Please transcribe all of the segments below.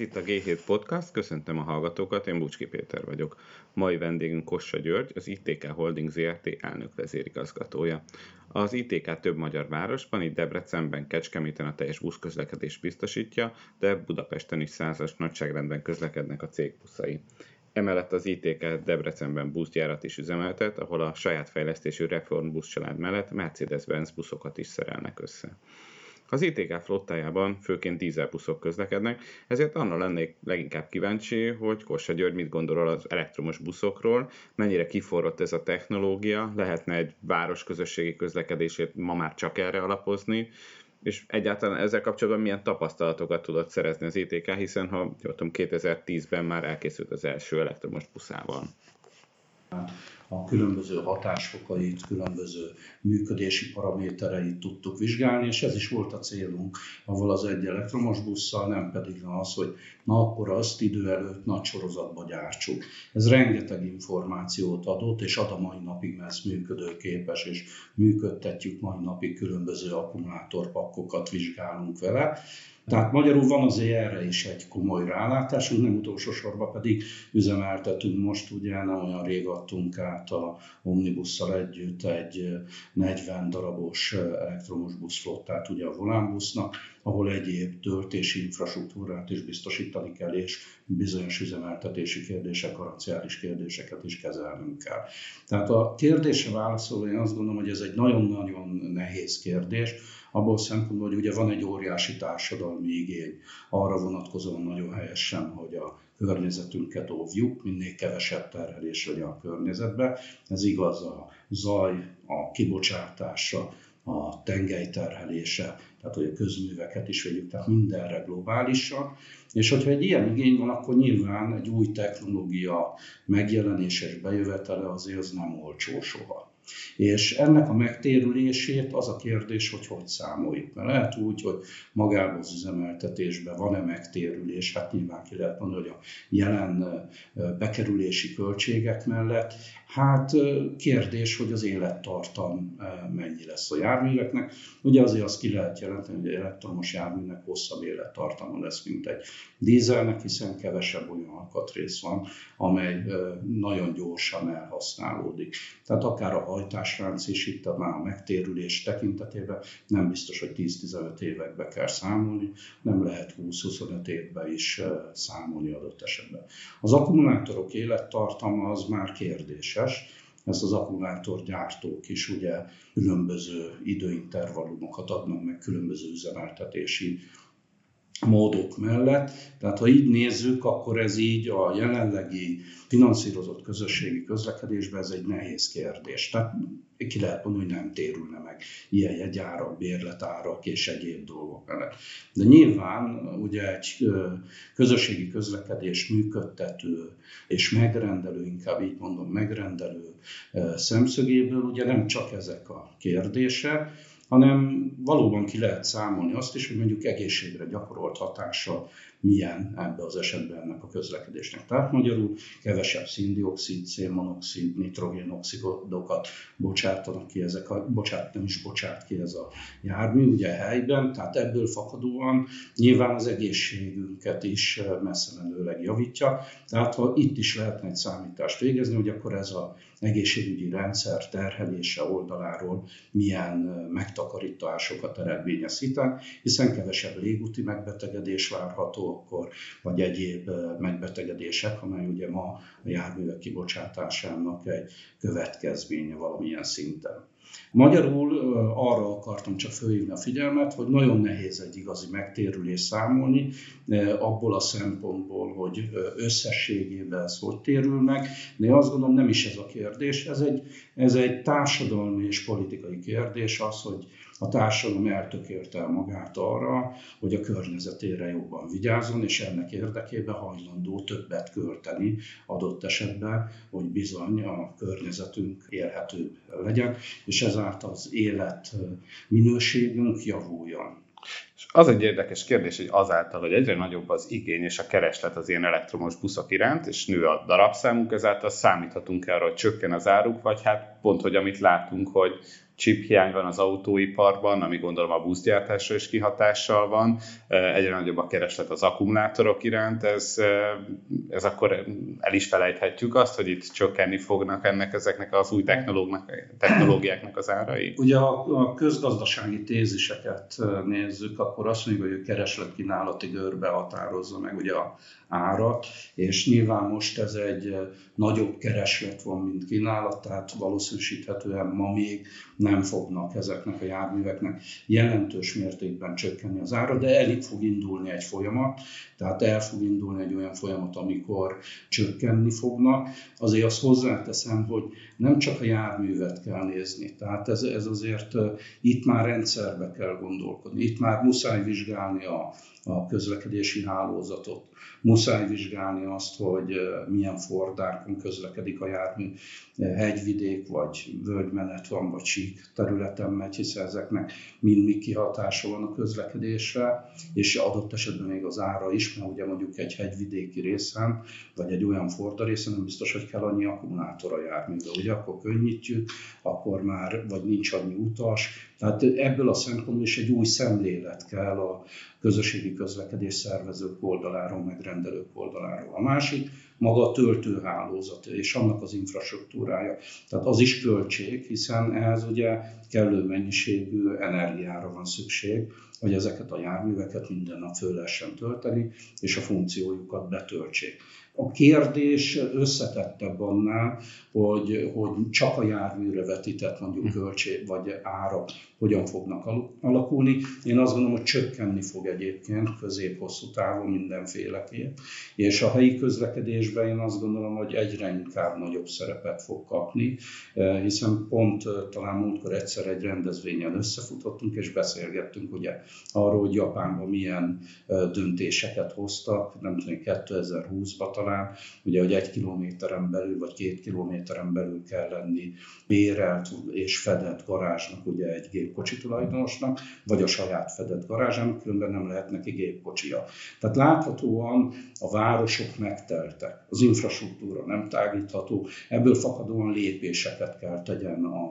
Itt a G7 Podcast, köszöntöm a hallgatókat, én Bucski Péter vagyok. Mai vendégünk Kossa György, az ITK Holding ZRT elnök vezérigazgatója. Az ITK több magyar városban, itt Debrecenben, Kecskeméten a teljes buszközlekedés biztosítja, de Budapesten is százas nagyságrendben közlekednek a cég buszai. Emellett az ITK Debrecenben buszgyárat is üzemeltet, ahol a saját fejlesztésű Reform busz család mellett Mercedes-Benz buszokat is szerelnek össze. Az ITK flottájában főként dízelbuszok közlekednek, ezért anna lennék leginkább kíváncsi, hogy Kossa György mit gondol az elektromos buszokról, mennyire kiforrott ez a technológia, lehetne egy város közösségi közlekedését ma már csak erre alapozni, és egyáltalán ezzel kapcsolatban milyen tapasztalatokat tudott szerezni az ITK, hiszen ha jól tudom, 2010-ben már elkészült az első elektromos buszával a különböző hatásfokait, különböző működési paramétereit tudtuk vizsgálni, és ez is volt a célunk, ahol az egy elektromos busszal, nem pedig az, hogy na akkor azt idő előtt nagy sorozatba gyártsuk. Ez rengeteg információt adott, és ad a mai napig, mert ez működőképes, és működtetjük mai napig különböző akkumulátorpakkokat vizsgálunk vele. Tehát magyarul van azért erre is egy komoly rálátásunk, nem utolsó sorban pedig üzemeltetünk most, ugye nem olyan rég adtunk át a Omnibusszal együtt egy 40 darabos elektromos buszflottát ugye a volánbusznak, ahol egyéb töltési infrastruktúrát is biztosítani kell, és bizonyos üzemeltetési kérdések, garanciális kérdéseket is kezelnünk kell. Tehát a kérdésre válaszolva én azt gondolom, hogy ez egy nagyon-nagyon nehéz kérdés, abból szempontból, hogy ugye van egy óriási társadalmi igény arra vonatkozóan nagyon helyesen, hogy a környezetünket óvjuk, minél kevesebb terhelés legyen a környezetbe. Ez igaz a zaj, a kibocsátása, a tengely terhelése, tehát hogy a közműveket is vegyük, tehát mindenre globálisan. És hogyha egy ilyen igény van, akkor nyilván egy új technológia megjelenése és bejövetele azért az nem olcsó soha. És ennek a megtérülését az a kérdés, hogy hogy számoljuk. Mert lehet úgy, hogy magában az üzemeltetésben van-e megtérülés, hát nyilván ki lehet mondani, hogy a jelen bekerülési költségek mellett, hát kérdés, hogy az élettartam mennyi lesz a járműveknek. Ugye azért azt ki lehet jelenteni, hogy elektromos járműnek hosszabb élettartama lesz, mint egy dízelnek, hiszen kevesebb olyan alkatrész van, amely nagyon gyorsan elhasználódik. Tehát akár a hajtásránc is itt már a megtérülés tekintetében nem biztos, hogy 10-15 évekbe kell számolni, nem lehet 20-25 évbe is számolni adott esetben. Az akkumulátorok élettartama az már kérdéses, ezt az akkumulátorgyártók is ugye különböző időintervallumokat adnak meg különböző üzemeltetési módok mellett. Tehát ha így nézzük, akkor ez így a jelenlegi finanszírozott közösségi közlekedésben ez egy nehéz kérdés. Tehát ki lehet mondani, hogy nem térülne meg ilyen jegyárak, bérletárak és egyéb dolgok mellett. De nyilván ugye egy közösségi közlekedés működtető és megrendelő, inkább így mondom, megrendelő szemszögéből ugye nem csak ezek a kérdések, hanem valóban ki lehet számolni azt is, hogy mondjuk egészségre gyakorolt hatása milyen ebbe az esetben ennek a közlekedésnek. Tehát magyarul kevesebb széndiokszid, szénmonoxid, nitrogénoxidokat bocsátanak ki ezek a, bocsát, nem is bocsát ki ez a jármű ugye helyben, tehát ebből fakadóan nyilván az egészségünket is messze menőleg javítja. Tehát ha itt is lehetne egy számítást végezni, hogy akkor ez az egészségügyi rendszer terhelése oldaláról milyen megtakarításokat eredményezhet, hiszen kevesebb légúti megbetegedés várható, akkor, vagy egyéb megbetegedések, amely ugye ma a járművek kibocsátásának egy következménye valamilyen szinten. Magyarul arra akartam csak fölhívni a figyelmet, hogy nagyon nehéz egy igazi megtérülés számolni, abból a szempontból, hogy összességében ez hogy térül meg, de azt gondolom nem is ez a kérdés, ez egy, ez egy társadalmi és politikai kérdés az, hogy a társadalom eltökélte magát arra, hogy a környezetére jobban vigyázzon, és ennek érdekében hajlandó többet költeni adott esetben, hogy bizony a környezetünk élhető legyen, és ezáltal az élet minőségünk javuljon. És az egy érdekes kérdés, hogy azáltal, hogy egyre nagyobb az igény és a kereslet az ilyen elektromos buszok iránt, és nő a darabszámunk, ezáltal számíthatunk arra, hogy csökken az áruk, vagy hát pont, hogy amit látunk, hogy chip hiány van az autóiparban, ami gondolom a buszgyártásra is kihatással van, egyre nagyobb a kereslet az akkumulátorok iránt, ez, ez akkor el is felejthetjük azt, hogy itt csökkenni fognak ennek ezeknek az új technológiáknak az árai? Ugye a, a közgazdasági téziseket nézzük, akkor azt mondjuk, hogy a kereslet kínálati görbe határozza meg ugye a árat, és nyilván most ez egy nagyobb kereslet van, mint kínálat, tehát valószínűsíthetően ma még nem fognak ezeknek a járműveknek jelentős mértékben csökkenni az ára, de elég fog indulni egy folyamat, tehát el fog indulni egy olyan folyamat, amikor csökkenni fognak. Azért azt hozzáteszem, hogy nem csak a járművet kell nézni, tehát ez, ez azért itt már rendszerbe kell gondolkodni, itt már muszáj vizsgálni a, a közlekedési hálózatot, vizsgálni azt, hogy milyen fordárkon közlekedik a jármű, hegyvidék, vagy völgymenet van, vagy sík területen megy, hiszen ezeknek mind mi kihatása van a közlekedésre, és adott esetben még az ára is, mert ugye mondjuk egy hegyvidéki részen, vagy egy olyan forda részen nem biztos, hogy kell annyi akkumulátor a járműbe, ugye akkor könnyítjük, akkor már, vagy nincs annyi utas, tehát ebből a szempontból is egy új szemlélet kell a közösségi közlekedés szervezők oldaláról, meg rendelők oldaláról. A másik, maga a töltőhálózat és annak az infrastruktúrája. Tehát az is költség, hiszen ehhez ugye kellő mennyiségű energiára van szükség, hogy ezeket a járműveket minden nap föl lehessen tölteni, és a funkciójukat betöltsék. A kérdés összetettebb annál, hogy, hogy csak a járműre vetített mondjuk hm. költség vagy ára hogyan fognak alakulni. Én azt gondolom, hogy csökkenni fog egyébként közép-hosszú távon mindenféleképp, és a helyi közlekedésben én azt gondolom, hogy egyre inkább nagyobb szerepet fog kapni, eh, hiszen pont eh, talán múltkor egyszer egy rendezvényen összefutottunk, és beszélgettünk ugye arról, hogy Japánban milyen eh, döntéseket hoztak, nem tudom, 2020-ban talán, ugye, hogy egy kilométeren belül, vagy két kilométeren belül kell lenni bérelt és fedett garázsnak ugye egy gépkocsi tulajdonosnak, vagy a saját fedett garázsának, különben nem lehet neki gépkocsia. Tehát láthatóan a városok megteltek, az infrastruktúra nem tágítható, ebből fakadóan lépéseket kell tegyen a,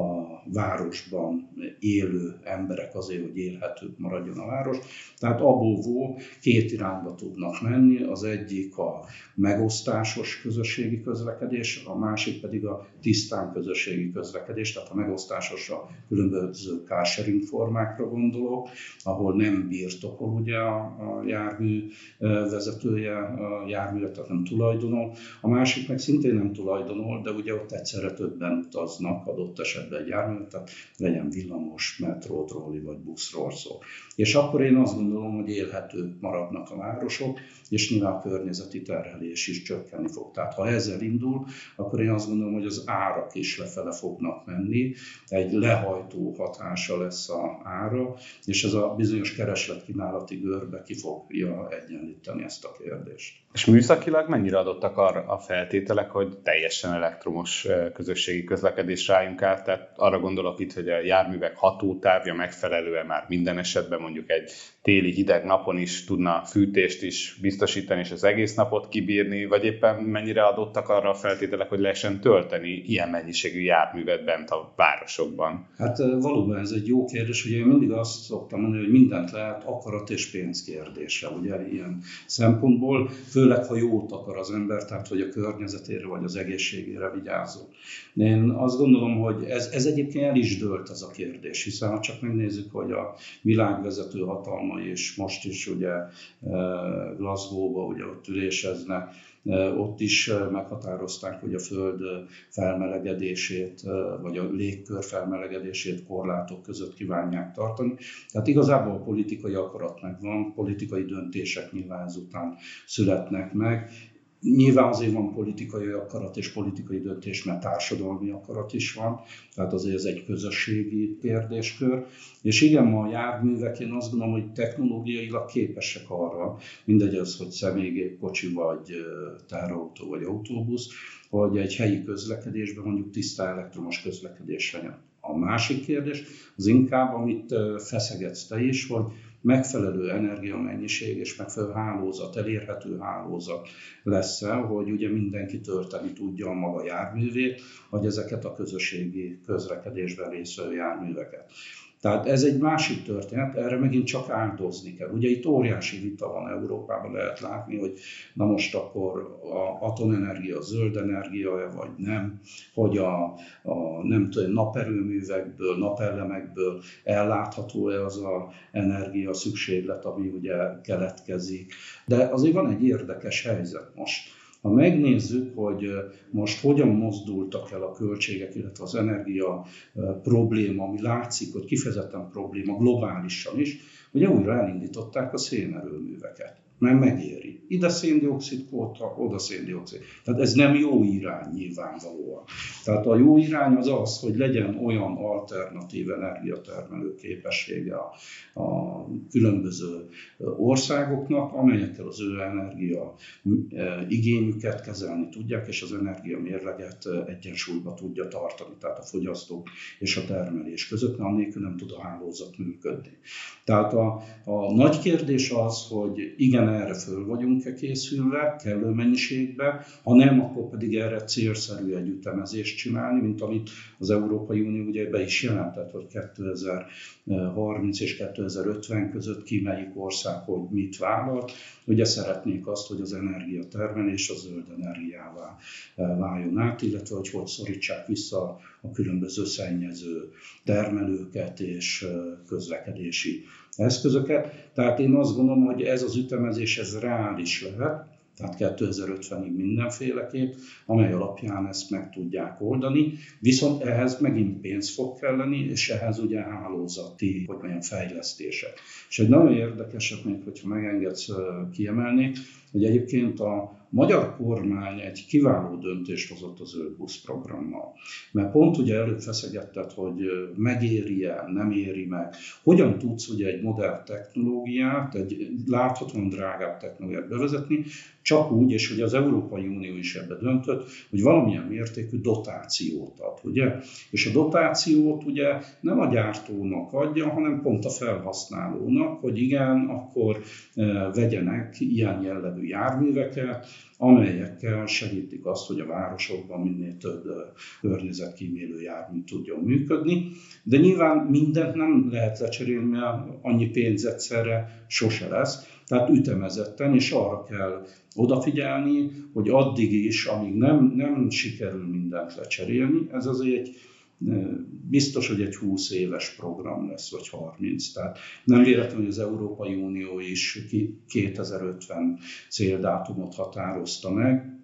a városban élő emberek azért, hogy élhetőbb maradjon a város. Tehát abóvó két irányba tudnak menni, az egyik a megosztásos közösségi közlekedés, a másik pedig a tisztán közösségi közlekedés, tehát a megosztásosra különböző carsharing formákra gondolok, ahol nem birtokol ugye a, a jármű vezetője a járművet, tehát nem tulajdonol. A másik meg szintén nem tulajdonol, de ugye ott egyszerre többen utaznak adott esetben egy járművet, tehát legyen villamos, metró, trolli vagy buszról szó. És akkor én azt gondolom, hogy élhetők maradnak a városok, és nyilván a környezeti terhelés is csökkenni fog. Tehát ha ezzel indul, akkor én azt gondolom, hogy az árak is lefele fognak menni, egy lehajtó hatása lesz a ára, és ez a bizonyos kereslet-kínálati görbe ki fogja egyenlíteni ezt a kérdést. És műszakilag mennyire adottak arra a feltételek, hogy teljesen elektromos közösségi közlekedésre álljunk át? Tehát arra gondolok itt, hogy a járművek hatótávja megfelelően már minden esetben mondjuk egy téli hideg napon is tudna fűtést is biztosítani, és az egész napot kibírni, vagy éppen mennyire adottak arra a feltételek, hogy lehessen tölteni ilyen mennyiségű járművet bent a városokban? Hát valóban ez egy jó kérdés, ugye én mindig azt szoktam mondani, hogy mindent lehet akarat és pénz kérdése, ugye ilyen szempontból, főleg ha jót akar az ember, tehát hogy a környezetére vagy az egészségére vigyázol. Én azt gondolom, hogy ez, ez egyébként el is dőlt ez a kérdés, hiszen ha csak megnézzük, hogy a világvezető hatalma és most is ugye Glasgow-ba ugye ott üléseznek, ott is meghatározták, hogy a Föld felmelegedését, vagy a légkör felmelegedését korlátok között kívánják tartani. Tehát igazából a politikai akarat megvan, politikai döntések nyilván ezután születnek meg, Nyilván azért van politikai akarat és politikai döntés, mert társadalmi akarat is van, tehát azért ez egy közösségi kérdéskör. És igen, ma a járművek, én azt gondolom, hogy technológiailag képesek arra, mindegy az, hogy személygépkocsi, vagy teherautó, vagy autóbusz, hogy egy helyi közlekedésben mondjuk tiszta elektromos közlekedés legyen. A másik kérdés az inkább, amit feszegetsz te is, hogy megfelelő energiamennyiség és megfelelő hálózat, elérhető hálózat lesz el, hogy ugye mindenki tölteni tudja a maga járművét, vagy ezeket a közösségi közlekedésben részvevő járműveket. Tehát ez egy másik történet, erre megint csak áldozni kell. Ugye itt óriási vita van Európában, lehet látni, hogy na most akkor a atomenergia zöld energia vagy nem, hogy a, a nem tudom, naperőművekből, napelemekből ellátható-e az a energia szükséglet, ami ugye keletkezik. De azért van egy érdekes helyzet most ha megnézzük, hogy most hogyan mozdultak el a költségek, illetve az energia probléma, ami látszik, hogy kifejezetten probléma globálisan is, ugye újra elindították a szénerőműveket mert megéri. Ide széndiokszid kvóta, oda széndiokszid. Tehát ez nem jó irány nyilvánvalóan. Tehát a jó irány az az, hogy legyen olyan alternatív energiatermelő képessége a, a különböző országoknak, amelyekkel az ő energia igényüket kezelni tudják, és az energia mérleget egyensúlyba tudja tartani, tehát a fogyasztók és a termelés között, mert annélkül nem tud a hálózat működni. Tehát a, a nagy kérdés az, hogy igen, igen, erre föl vagyunk-e készülve, kellő mennyiségben, ha nem, akkor pedig erre célszerű egy ütemezést csinálni, mint amit az Európai Unió ugye be is jelentett, hogy 2030 és 2050 között ki melyik ország, hogy mit vállalt. Ugye szeretnék azt, hogy az energiatermelés a zöld energiává váljon át, illetve hogy hogy szorítsák vissza a különböző szennyező termelőket és közlekedési eszközöket. Tehát én azt gondolom, hogy ez az ütemezés ez reális lehet, tehát 2050-ig mindenféleképp, amely alapján ezt meg tudják oldani, viszont ehhez megint pénz fog kelleni, és ehhez ugye hálózati, hogy mondjam, fejlesztések. És egy nagyon érdekeset még, hogyha megengedsz kiemelni, hogy egyébként a magyar kormány egy kiváló döntést hozott az zöld programmal. Mert pont ugye előbb feszegetted, hogy megéri-e, nem éri meg. Hogyan tudsz ugye egy modern technológiát, egy láthatóan drágább technológiát bevezetni, csak úgy, és hogy az Európai Unió is ebbe döntött, hogy valamilyen mértékű dotációt ad, ugye? És a dotációt ugye nem a gyártónak adja, hanem pont a felhasználónak, hogy igen, akkor vegyenek ilyen jellegű járműveket, amelyekkel segítik azt, hogy a városokban minél több környezetkímélő jármű tudjon működni. De nyilván mindent nem lehet lecserélni, mert annyi pénz egyszerre sose lesz. Tehát ütemezetten, és arra kell odafigyelni, hogy addig is, amíg nem, nem sikerül mindent lecserélni, ez azért egy biztos, hogy egy 20 éves program lesz, vagy 30. Tehát nem véletlenül, hogy az Európai Unió is 2050 céldátumot határozta meg,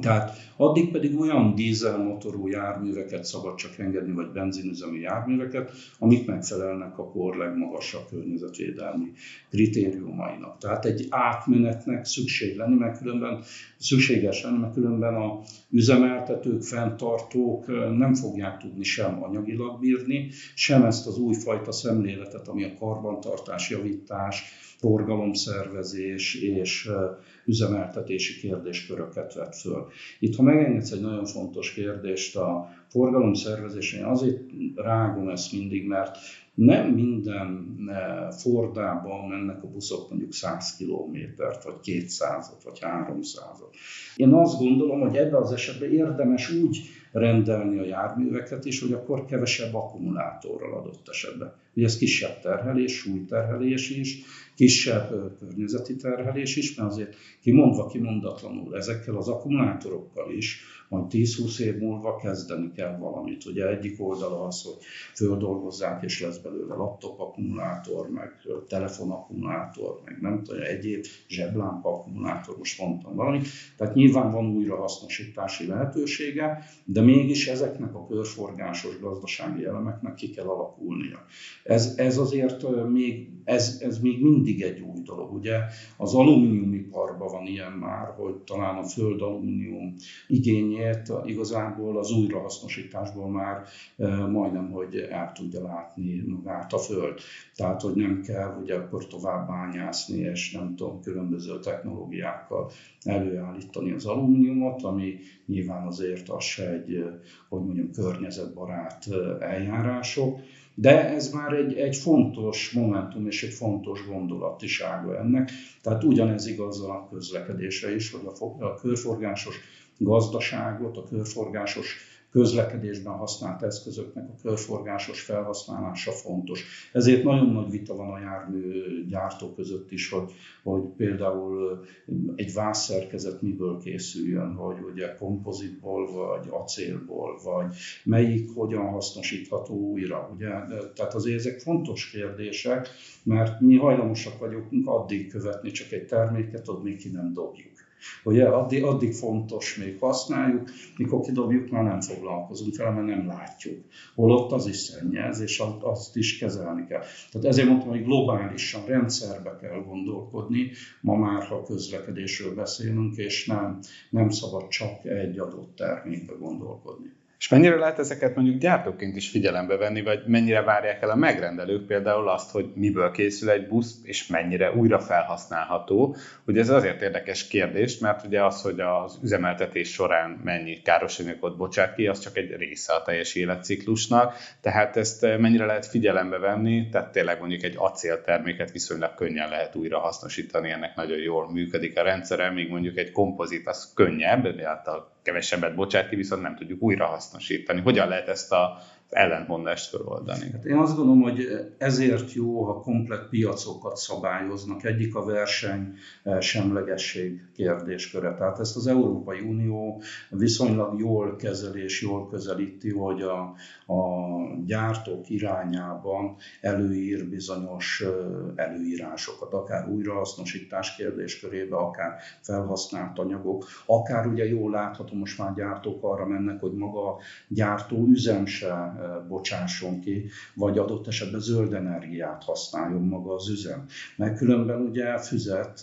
tehát addig pedig olyan dízelmotorú járműveket szabad csak engedni, vagy benzinüzemű járműveket, amik megfelelnek a kor legmagasabb környezetvédelmi kritériumainak. Tehát egy átmenetnek szükség lenni, mert különben szükséges lenni, mert különben a üzemeltetők, fenntartók nem fogják tudni sem anyagilag bírni, sem ezt az újfajta szemléletet, ami a karbantartás, javítás, forgalomszervezés és üzemeltetési kérdésköröket vett föl. Itt, ha megengedsz egy nagyon fontos kérdést a forgalomszervezésen, azért rágom ezt mindig, mert nem minden eh, Fordában mennek a buszok mondjuk 100 kilométert, vagy 200 vagy 300 Én azt gondolom, hogy ebben az esetben érdemes úgy rendelni a járműveket is, hogy akkor kevesebb akkumulátorral adott esetben. Ugye ez kisebb terhelés, súlyterhelés is, kisebb környezeti terhelés is, mert azért kimondva kimondatlanul ezekkel az akkumulátorokkal is majd 10-20 év múlva kezdeni kell valamit. Ugye egyik oldala az, hogy földolgozzák és lesz belőle laptop akkumulátor, meg telefon akkumulátor, meg nem tudom, egyéb zseblámpa akkumulátor, most mondtam valamit. Tehát nyilván van újrahasznosítási lehetősége, de mégis ezeknek a körforgásos gazdasági elemeknek ki kell alakulnia. Ez, ez azért még, ez, ez még mindig egy új dolog. Ugye az alumíniumiparban van ilyen már, hogy talán a föld alumínium igény eredményét igazából az újrahasznosításból már majdnem, hogy el tudja látni magát a Föld. Tehát, hogy nem kell ugye akkor tovább bányászni, és nem tudom, különböző technológiákkal előállítani az alumíniumot, ami nyilván azért az se egy, hogy mondjam, környezetbarát eljárások, De ez már egy, egy fontos momentum és egy fontos gondolatisága ennek. Tehát ugyanez igaz a közlekedésre is, hogy a, a körforgásos gazdaságot, a körforgásos közlekedésben használt eszközöknek a körforgásos felhasználása fontos. Ezért nagyon nagy vita van a jármű gyártó között is, hogy, hogy például egy vászszerkezet miből készüljön, hogy ugye kompozitból, vagy acélból, vagy melyik hogyan hasznosítható újra. Ugye? Tehát azért ezek fontos kérdések, mert mi hajlamosak vagyunk addig követni csak egy terméket, addig ki nem dobjuk. Ugye addig, addig fontos még használjuk, mikor kidobjuk, már nem foglalkozunk vele, mert nem látjuk. Holott az is szennyez, és azt is kezelni kell. Tehát ezért mondtam, hogy globálisan rendszerbe kell gondolkodni, ma már, ha közlekedésről beszélünk, és nem, nem szabad csak egy adott termékbe gondolkodni. És mennyire lehet ezeket mondjuk gyártóként is figyelembe venni, vagy mennyire várják el a megrendelők például azt, hogy miből készül egy busz, és mennyire újra felhasználható. Ugye ez azért érdekes kérdés, mert ugye az, hogy az üzemeltetés során mennyi károsanyagot bocsát ki, az csak egy része a teljes életciklusnak, tehát ezt mennyire lehet figyelembe venni, tehát tényleg mondjuk egy acélterméket viszonylag könnyen lehet újra hasznosítani, ennek nagyon jól működik a rendszere, míg mondjuk egy kompozit az könnyebb, a kevesebbet bocsát ki, viszont nem tudjuk újra hasznosítani. Hogyan lehet ezt a ellentmondást feloldani. Hát én azt gondolom, hogy ezért jó, ha komplet piacokat szabályoznak. Egyik a verseny eh, semlegesség kérdésköre. Tehát ezt az Európai Unió viszonylag jól kezel és jól közelíti, hogy a, a gyártók irányában előír bizonyos eh, előírásokat, akár újrahasznosítás kérdéskörébe, akár felhasznált anyagok, akár ugye jól látható, most már gyártók arra mennek, hogy maga gyártó üzem se bocsásson ki, vagy adott esetben zöld energiát használjon maga az üzem. Mert különben ugye fizet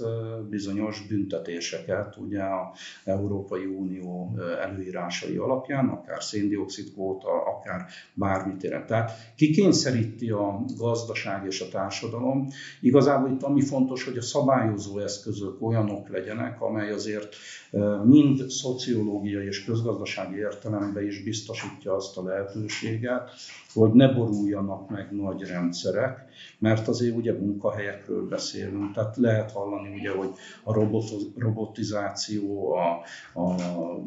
bizonyos büntetéseket ugye a Európai Unió előírásai alapján, akár széndiokszid kvóta, akár bármit ér. Tehát kikényszeríti a gazdaság és a társadalom. Igazából itt ami fontos, hogy a szabályozó eszközök olyanok legyenek, amely azért mind szociológiai és közgazdasági értelemben is biztosítja azt a lehetőséget, hogy ne boruljanak meg nagy rendszerek, mert azért ugye munkahelyekről beszélünk, tehát lehet hallani ugye, hogy a robotizáció, a, a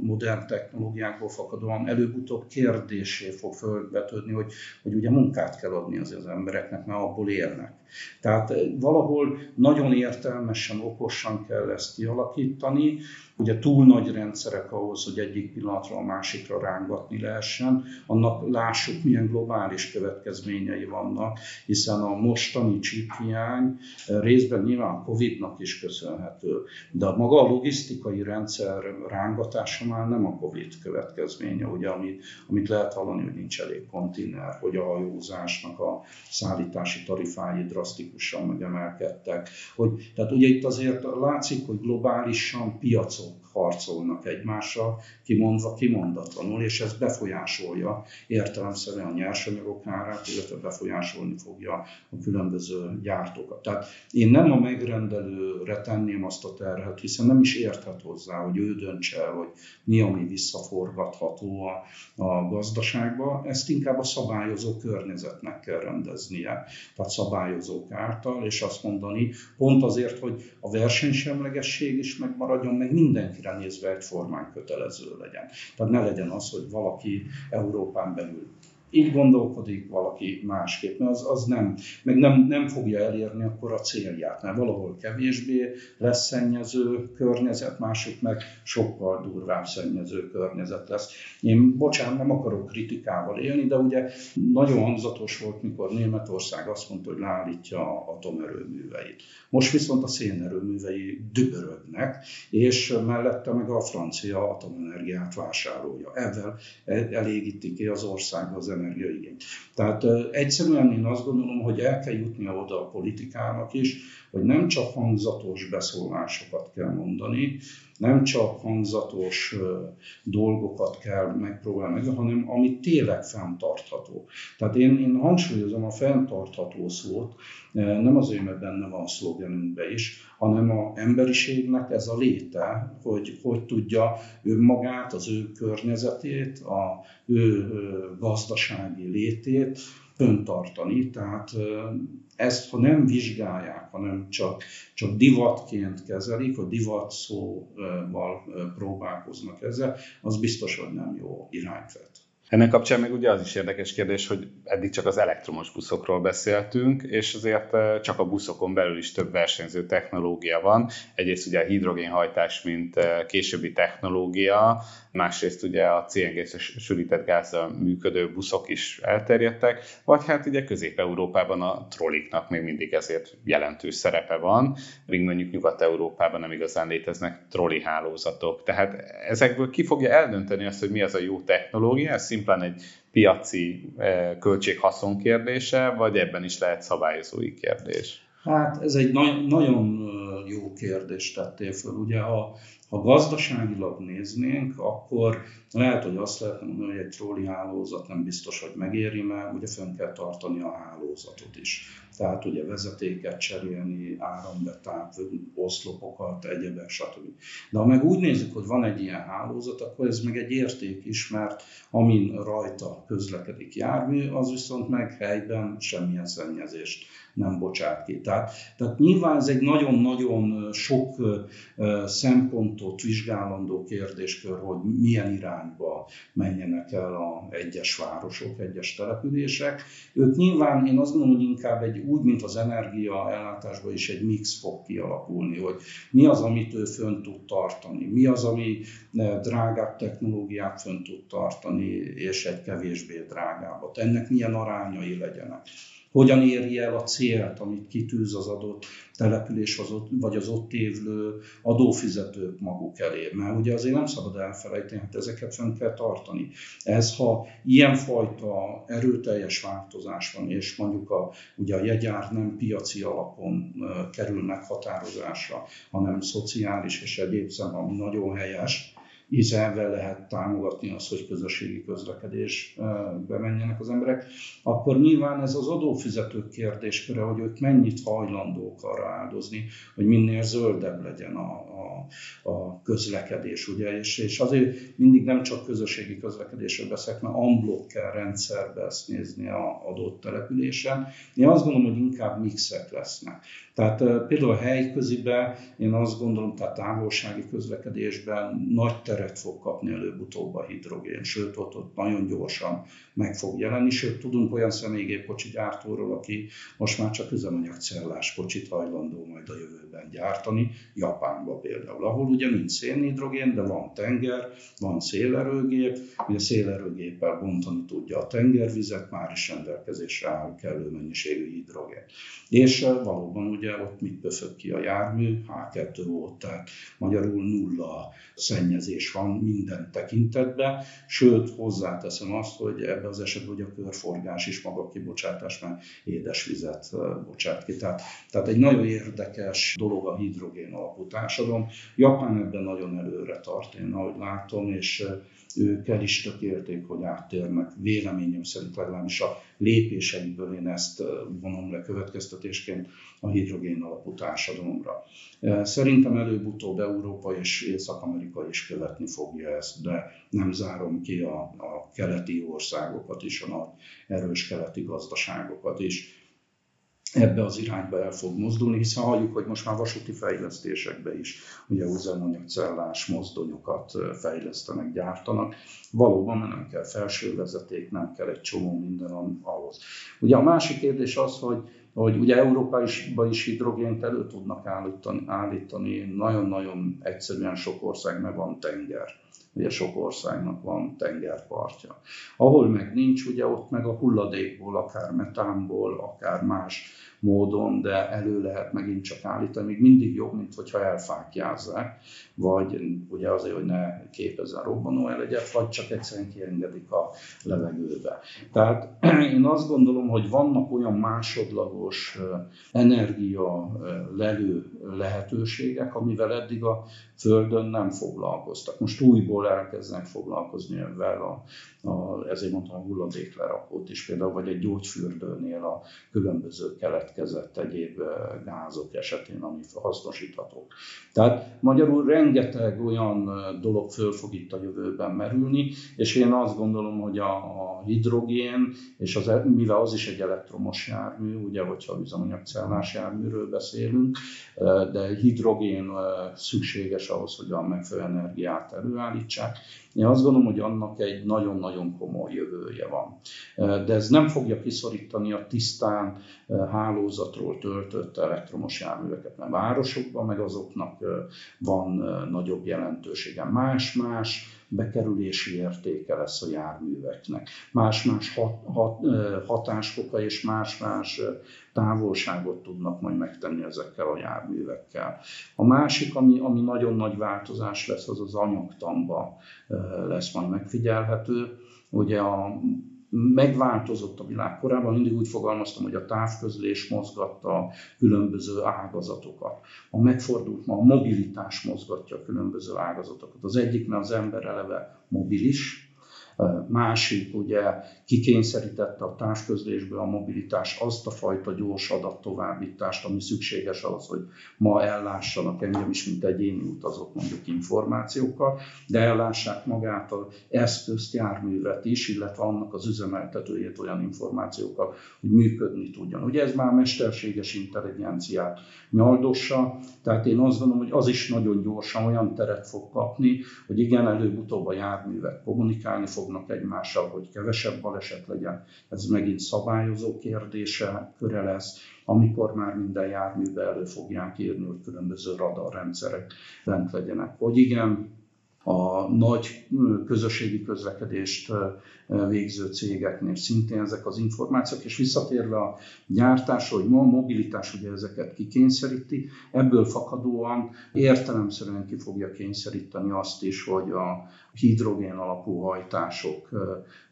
modern technológiákból fakadóan előbb-utóbb kérdésé fog fölbetődni, hogy, hogy ugye munkát kell adni az, az embereknek, mert abból élnek. Tehát valahol nagyon értelmesen, okosan kell ezt kialakítani, ugye túl nagy rendszerek ahhoz, hogy egyik pillanatra a másikra rángatni lehessen, annak lássuk, milyen globális következményei vannak, hiszen a mostani hiány részben nyilván a Covid-nak is köszönhető, de maga a logisztikai rendszer rángatása már nem a Covid következménye, ugye, amit, amit lehet hallani, hogy nincs elég konténer, hogy a hajózásnak a szállítási tarifái drasztikusan megemelkedtek. Hogy, tehát ugye itt azért látszik, hogy globálisan piacok harcolnak egymással, kimondva kimondatlanul, és ez befolyásolja értelemszerűen a nyersanyagok árát, illetve befolyásolni fogja a különböző gyártókat. Tehát én nem a megrendelőre tenném azt a terhet, hiszen nem is érthet hozzá, hogy ő döntse el, hogy mi, ami visszaforgatható a, a gazdaságba, ezt inkább a szabályozó környezetnek kell rendeznie, tehát szabályozók által, és azt mondani, pont azért, hogy a versenysemlegesség is megmaradjon, meg mindenki mindenkire nézve egyformán kötelező legyen. Tehát ne legyen az, hogy valaki Európán belül így gondolkodik, valaki másképp, mert az, az nem, meg nem, nem fogja elérni akkor a célját, mert valahol kevésbé lesz szennyező környezet, mások meg sokkal durvább szennyező környezet lesz. Én, bocsánat, nem akarok kritikával élni, de ugye nagyon hangzatos volt, mikor Németország azt mondta, hogy leállítja a atomerőműveit. Most viszont a szénerőművei dübörögnek, és mellette meg a francia atomenergiát vásárolja. Ezzel elégíti ki az ország az energiaigényt. Tehát egyszerűen én azt gondolom, hogy el kell jutnia oda a politikának is, hogy nem csak hangzatos beszólásokat kell mondani, nem csak hangzatos dolgokat kell megpróbálni, hanem ami tényleg fenntartható. Tehát én, én hangsúlyozom a fenntartható szót, nem azért, mert benne van a szlogenünkbe is, hanem a emberiségnek ez a léte, hogy hogy tudja ő magát, az ő környezetét, a ő gazdasági létét föntartani. Tehát ezt, ha nem vizsgálják, hanem csak, csak divatként kezelik, vagy divat szóval próbálkoznak ezzel, az biztos, hogy nem jó irányt vett. Ennek kapcsán még ugye az is érdekes kérdés, hogy eddig csak az elektromos buszokról beszéltünk, és azért eh, csak a buszokon belül is több versenyző technológia van. Egyrészt ugye a hidrogénhajtás, mint eh, későbbi technológia, másrészt ugye a cng sülített gázzal működő buszok is elterjedtek, vagy hát ugye Közép-Európában a trolliknak még mindig ezért jelentős szerepe van, míg mondjuk Nyugat-Európában nem igazán léteznek trolli hálózatok. Tehát ezekből ki fogja eldönteni azt, hogy mi az a jó technológia, szimplán egy piaci eh, költség-haszon kérdése, vagy ebben is lehet szabályozói kérdés? Hát ez egy na- nagyon jó kérdést tettél föl. Ugye ha, ha gazdaságilag néznénk, akkor lehet, hogy azt lehet mondani, hogy egy tróli hálózat nem biztos, hogy megéri, mert ugye fönn kell tartani a hálózatot is. Tehát ugye vezetéket cserélni, árambetáp, oszlopokat, egyebek, stb. De ha meg úgy nézzük, hogy van egy ilyen hálózat, akkor ez meg egy érték is, mert amin rajta közlekedik jármű, az viszont meg helyben semmilyen szennyezést nem bocsát ki. Tehát, tehát nyilván ez egy nagyon-nagyon sok szempontot vizsgálandó kérdéskör, hogy milyen irányba menjenek el a egyes városok, egyes települések. Ők nyilván, én azt gondolom, hogy inkább egy úgy, mint az energia ellátásban is egy mix fog kialakulni, hogy mi az, amit ő fönn tud tartani, mi az, ami drágább technológiát fönn tud tartani, és egy kevésbé drágábbat. Ennek milyen arányai legyenek hogyan éri el a célt, amit kitűz az adott település vagy az ott évlő adófizetők maguk elé. Mert ugye azért nem szabad elfelejteni, hát ezeket fenn kell tartani. Ez, ha ilyenfajta erőteljes változás van, és mondjuk a, ugye a jegyár nem piaci alapon kerül meghatározásra, hanem szociális és egyéb szem, ami nagyon helyes, Izraelvel lehet támogatni azt, hogy közösségi közlekedésbe menjenek az emberek, akkor nyilván ez az adófizetők kérdésköre, hogy ők mennyit hajlandók arra áldozni, hogy minél zöldebb legyen a, a, a közlekedés. Ugye? És, és azért mindig nem csak közösségi közlekedésről beszélek, mert unblock kell rendszerbe ezt nézni a adott településen. Én azt gondolom, hogy inkább mixek lesznek. Tehát például a helyközibe én azt gondolom, tehát távolsági közlekedésben nagy teret fog kapni előbb-utóbb a hidrogén, sőt ott, ott nagyon gyorsan meg fog jelenni, sőt tudunk olyan személygépkocsi gyártóról, aki most már csak üzemanyagcellás kocsit hajlandó majd a jövőben gyártani, Japánba például, ahol ugye nincs szénhidrogén, de van tenger, van szélerőgép, ugye szélerőgéppel bontani tudja a tengervizet, már is rendelkezésre áll kellő mennyiségű hidrogén. És valóban ugye ott mit pöfög ki a jármű, H2O, tehát magyarul nulla szennyezés van minden tekintetben, sőt hozzáteszem azt, hogy ebben az esetben hogy a körforgás is maga kibocsátás, mert édesvizet bocsát ki. Tehát, tehát egy nagyon érdekes dolog a hidrogén alapú társadalom. Japán ebben nagyon előre tart, én ahogy látom, és ők el is tökélték, hogy áttérnek, véleményem szerint legalábbis a lépéseikből én ezt vonom le következtetésként a hidrogén alapú társadalomra. Szerintem előbb-utóbb Európa és Észak-Amerika is követni fogja ezt, de nem zárom ki a, a keleti országokat is, a nagy erős keleti gazdaságokat is ebbe az irányba el fog mozdulni, hiszen halljuk, hogy most már vasúti fejlesztésekbe is ugye üzemanyagcellás mozdonyokat fejlesztenek, gyártanak. Valóban, nem kell felső vezeték, nem kell egy csomó minden ahhoz. Ugye a másik kérdés az, hogy hogy ugye Európában is hidrogént elő tudnak állítani, állítani. nagyon-nagyon egyszerűen sok ország meg van tenger. Ugye sok országnak van tengerpartja. Ahol meg nincs, ugye ott meg a hulladékból, akár metánból, akár más módon, de elő lehet megint csak állítani, még mindig jobb, mint hogyha elfákjázzák, vagy ugye azért, hogy ne képezzen robbanó elegyet, vagy csak egyszerűen kiengedik a levegőbe. Tehát én azt gondolom, hogy vannak olyan másodlagos energia lelő lehetőségek, amivel eddig a Földön nem foglalkoztak. Most új újból elkezdenek foglalkozni ebben, a, a, ezért mondtam a hulladéklerakót is például, vagy egy gyógyfürdőnél a különböző keletkezett egyéb gázok esetén, ami hasznosíthatók. Tehát magyarul rengeteg olyan dolog föl fog itt a jövőben merülni, és én azt gondolom, hogy a, hidrogén, és az, mivel az is egy elektromos jármű, ugye, hogyha üzemanyagcellás járműről beszélünk, de hidrogén szükséges ahhoz, hogy a megfelelő energiát előállítsák. Én azt gondolom, hogy annak egy nagyon-nagyon komoly jövője van. De ez nem fogja kiszorítani a tisztán hálózatról töltött elektromos járműveket, mert városokban meg azoknak van nagyobb jelentősége. Más-más bekerülési értéke lesz a járműveknek. Más-más hat, hat, hatásfoka és más-más távolságot tudnak majd megtenni ezekkel a járművekkel. A másik, ami, ami nagyon nagy változás lesz, az az anyagtamba lesz majd megfigyelhető. Ugye a megváltozott a világ. Korábban mindig úgy fogalmaztam, hogy a távközlés mozgatta a különböző ágazatokat. A megfordult ma a mobilitás mozgatja a különböző ágazatokat. Az egyik, mert az ember eleve mobilis, Másik ugye kikényszerítette a távközlésből a mobilitás azt a fajta gyors adattovábbítást, ami szükséges ahhoz, hogy ma ellássanak engem is, mint egyéni utazók mondjuk információkkal, de ellássák magát az eszközt, járművet is, illetve annak az üzemeltetőjét olyan információkkal, hogy működni tudjon. Ugye ez már mesterséges intelligenciát nyaldossa, tehát én azt gondolom, hogy az is nagyon gyorsan olyan teret fog kapni, hogy igen, előbb-utóbb a járművek kommunikálni fog, fognak egymással, hogy kevesebb baleset legyen. Ez megint szabályozó kérdése, köre lesz, amikor már minden járműbe elő fogják írni, hogy különböző radarrendszerek bent legyenek. Hogy igen, a nagy közösségi közlekedést végző cégeknél szintén ezek az információk, és visszatérve a gyártás, hogy ma a mobilitás ugye ezeket kikényszeríti, ebből fakadóan értelemszerűen ki fogja kényszeríteni azt is, hogy a hidrogén alapú hajtások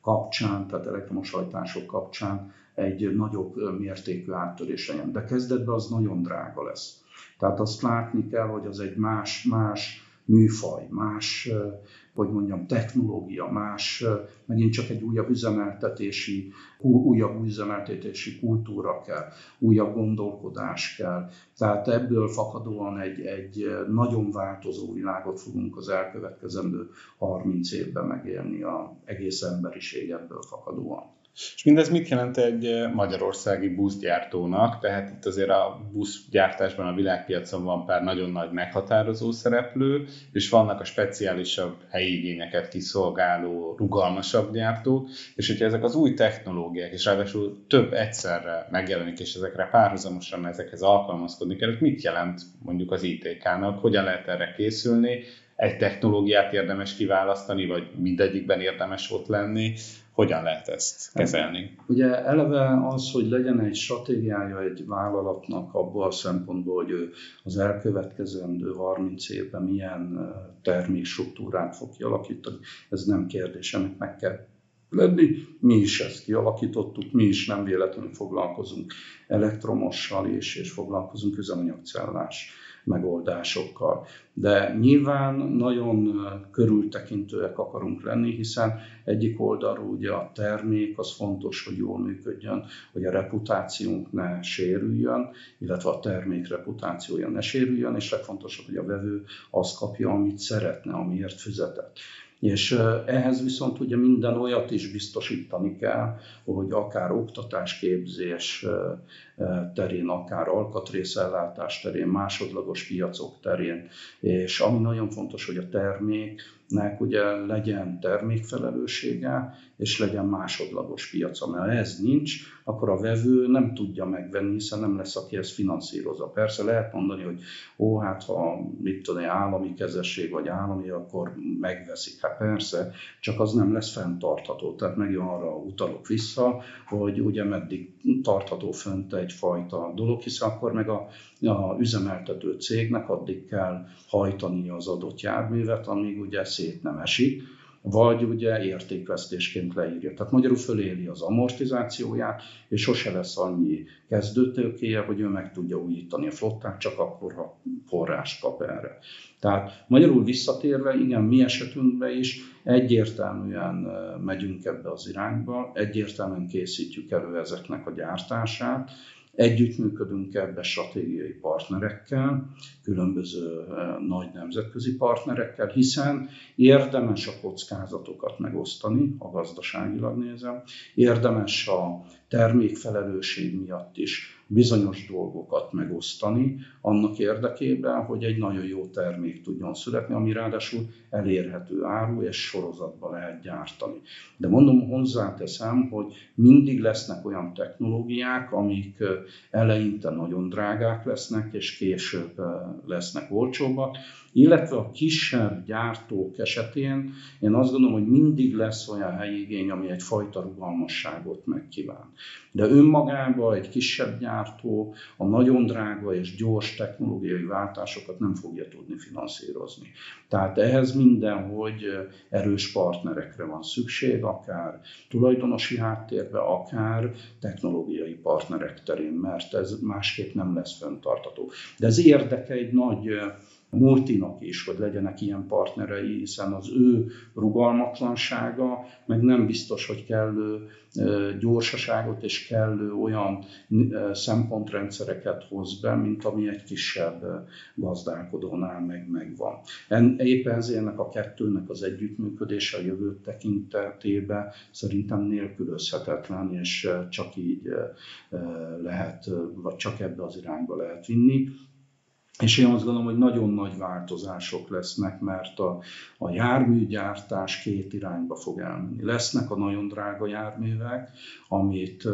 kapcsán, tehát elektromos hajtások kapcsán egy nagyobb mértékű áttörés legyen. De kezdetben az nagyon drága lesz. Tehát azt látni kell, hogy az egy más, más műfaj, más, hogy mondjam, technológia, más, megint csak egy újabb üzemeltetési, újabb üzemeltetési kultúra kell, újabb gondolkodás kell. Tehát ebből fakadóan egy, egy nagyon változó világot fogunk az elkövetkezendő 30 évben megélni az egész emberiség ebből fakadóan. És mindez mit jelent egy magyarországi buszgyártónak? Tehát itt azért a buszgyártásban a világpiacon van pár nagyon nagy meghatározó szereplő, és vannak a speciálisabb helyi igényeket kiszolgáló, rugalmasabb gyártók, és hogyha ezek az új technológiák, és ráadásul több egyszerre megjelenik, és ezekre párhuzamosan ezekhez alkalmazkodni kell, mit jelent mondjuk az ITK-nak, hogyan lehet erre készülni, egy technológiát érdemes kiválasztani, vagy mindegyikben érdemes ott lenni, hogyan lehet ezt kezelni? Ugye eleve az, hogy legyen egy stratégiája egy vállalatnak abból a szempontból, hogy ő az elkövetkezendő 30 évben milyen termékstruktúrát fog kialakítani, ez nem kérdés, ennek meg kell lenni. Mi is ezt kialakítottuk, mi is nem véletlenül foglalkozunk elektromossal és, és foglalkozunk üzemanyagcellás megoldásokkal. De nyilván nagyon körültekintőek akarunk lenni, hiszen egyik oldalról ugye a termék az fontos, hogy jól működjön, hogy a reputációnk ne sérüljön, illetve a termék reputációja ne sérüljön, és legfontosabb, hogy a vevő azt kapja, amit szeretne, amiért fizetett. És ehhez viszont ugye minden olyat is biztosítani kell, hogy akár oktatásképzés terén, akár alkatrészellátás terén, másodlagos piacok terén, és ami nagyon fontos, hogy a terméknek ugye legyen termékfelelőssége, és legyen másodlagos piaca, mert ha ez nincs, akkor a vevő nem tudja megvenni, hiszen nem lesz, aki ezt finanszírozza. Persze lehet mondani, hogy ó, hát ha mit tudom, állami kezesség vagy állami, akkor megveszik. Hát persze, csak az nem lesz fenntartható. Tehát meg arra utalok vissza, hogy ugye meddig tartható fönt egyfajta dolog, hiszen akkor meg a, a üzemeltető cégnek addig kell hajtani az adott járművet, amíg ugye szét nem esik, vagy ugye értékvesztésként leírja. Tehát magyarul föléli az amortizációját, és sose lesz annyi kezdőtőkéje, hogy ő meg tudja újítani a flottát, csak akkor, ha forrás kap erre. Tehát magyarul visszatérve, igen, mi esetünkben is egyértelműen megyünk ebbe az irányba, egyértelműen készítjük elő ezeknek a gyártását, Együttműködünk ebbe stratégiai partnerekkel, különböző eh, nagy nemzetközi partnerekkel, hiszen érdemes a kockázatokat megosztani, a gazdaságilag nézem, érdemes a termékfelelősség miatt is bizonyos dolgokat megosztani, annak érdekében, hogy egy nagyon jó termék tudjon születni, ami ráadásul elérhető áru és sorozatba lehet gyártani. De mondom, hozzáteszem, hogy mindig lesznek olyan technológiák, amik eleinte nagyon drágák lesznek, és később lesznek olcsóbbak, illetve a kisebb gyártók esetén én azt gondolom, hogy mindig lesz olyan helyigény, ami egyfajta rugalmasságot megkíván. De önmagában egy kisebb gyártó a nagyon drága és gyors technológiai váltásokat nem fogja tudni finanszírozni. Tehát ehhez mindenhogy erős partnerekre van szükség, akár tulajdonosi háttérbe, akár technológiai partnerek terén, mert ez másképp nem lesz fenntartató. De ez érdeke egy nagy multinak is, hogy legyenek ilyen partnerei, hiszen az ő rugalmatlansága meg nem biztos, hogy kellő gyorsaságot és kellő olyan szempontrendszereket hoz be, mint ami egy kisebb gazdálkodónál meg megvan. Éppen ezért a kettőnek az együttműködése a jövő tekintetében szerintem nélkülözhetetlen, és csak így lehet, vagy csak ebbe az irányba lehet vinni. És én azt gondolom, hogy nagyon nagy változások lesznek, mert a, a járműgyártás két irányba fog elmenni. Lesznek a nagyon drága járművek, amit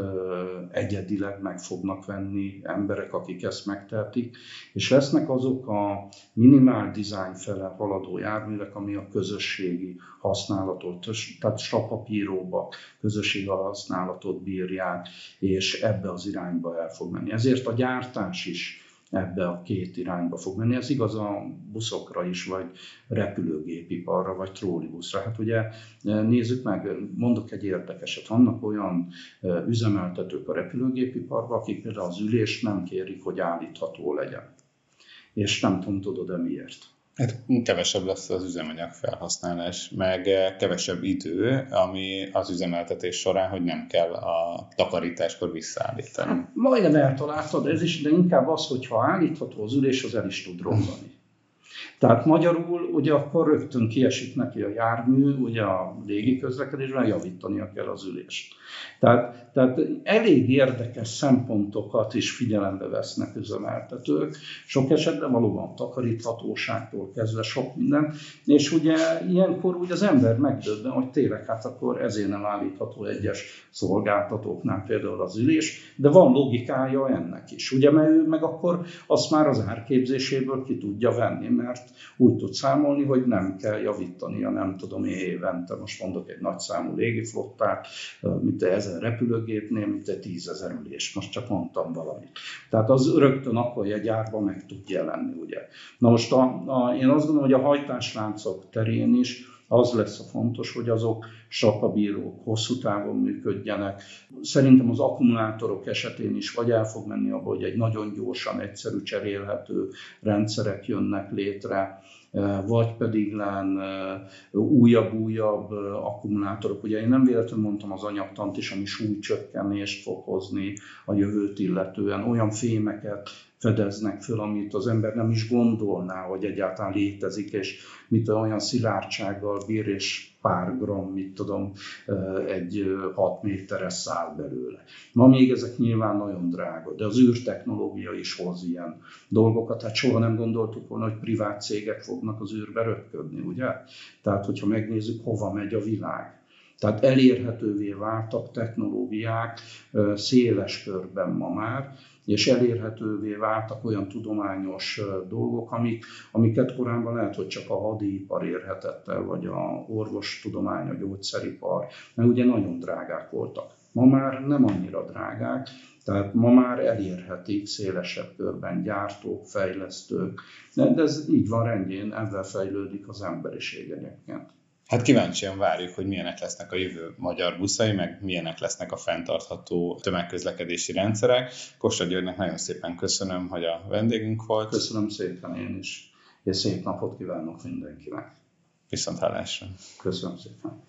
egyedileg meg fognak venni emberek, akik ezt megtehetik, és lesznek azok a minimál design fele haladó járművek, ami a közösségi használatot, tehát stapapíróba közösségi használatot bírják, és ebbe az irányba el fog menni. Ezért a gyártás is ebbe a két irányba fog menni. Ez igaz a buszokra is, vagy repülőgépiparra, vagy trollibuszra. Hát ugye e, nézzük meg, mondok egy érdekeset. Vannak olyan e, üzemeltetők a repülőgépiparban, akik például az ülést nem kérik, hogy állítható legyen. És nem tudom, tudod-e miért? Hát kevesebb lesz az üzemanyag felhasználás, meg eh, kevesebb idő, ami az üzemeltetés során, hogy nem kell a takarításkor visszaállítani. Hát, majdnem eltaláltad, ez is, de inkább az, hogyha állítható az ülés, az el is tud romlani. Tehát magyarul ugye akkor rögtön kiesik neki a jármű, ugye a légi közlekedésben javítania kell az ülést. Tehát, tehát elég érdekes szempontokat is figyelembe vesznek üzemeltetők, sok esetben valóban takaríthatóságtól kezdve sok minden, és ugye ilyenkor úgy az ember megdöbben, hogy tényleg hát akkor ezért nem állítható egyes szolgáltatóknál például az ülés, de van logikája ennek is, ugye, mert ő meg akkor azt már az árképzéséből ki tudja venni, mert úgy tud számolni, hogy nem kell javítania, nem tudom évente, most mondok egy nagy számú légiflottát, mint ezer repülőgépnél, mint egy tízezer ülés, most csak mondtam valamit. Tehát az rögtön akkor egy gyárban meg tud jelenni, ugye. Na most a, a, én azt gondolom, hogy a hajtásláncok terén is az lesz a fontos, hogy azok sapabírók, hosszú távon működjenek. Szerintem az akkumulátorok esetén is vagy el fog menni abba, hogy egy nagyon gyorsan, egyszerű cserélhető rendszerek jönnek létre, vagy pedig lán újabb-újabb akkumulátorok. Ugye én nem véletlenül mondtam az anyagtant is, ami súlycsökkenést fog hozni a jövőt illetően, olyan fémeket fedeznek föl, amit az ember nem is gondolná, hogy egyáltalán létezik, és mit olyan szilárdsággal bír, és pár gram, mit tudom, egy 6 méteres szál belőle. Ma még ezek nyilván nagyon drága, de az űrtechnológia is hoz ilyen dolgokat. Hát soha nem gondoltuk volna, hogy privát cégek fognak az űrbe röpködni, ugye? Tehát, hogyha megnézzük, hova megy a világ. Tehát elérhetővé váltak technológiák széles körben ma már, és elérhetővé váltak olyan tudományos dolgok, amik, amiket korábban lehet, hogy csak a hadipar érhetett el, vagy a orvostudomány, a gyógyszeripar, mert ugye nagyon drágák voltak. Ma már nem annyira drágák, tehát ma már elérhetik szélesebb körben gyártók, fejlesztők, de ez így van rendjén, ebben fejlődik az emberiség egyébként. Hát kíváncsian várjuk, hogy milyenek lesznek a jövő magyar buszai, meg milyenek lesznek a fenntartható tömegközlekedési rendszerek. Kosta Györgynek nagyon szépen köszönöm, hogy a vendégünk volt. Köszönöm szépen én is, és szép napot kívánok mindenkinek. Viszont hallásra. Köszönöm szépen.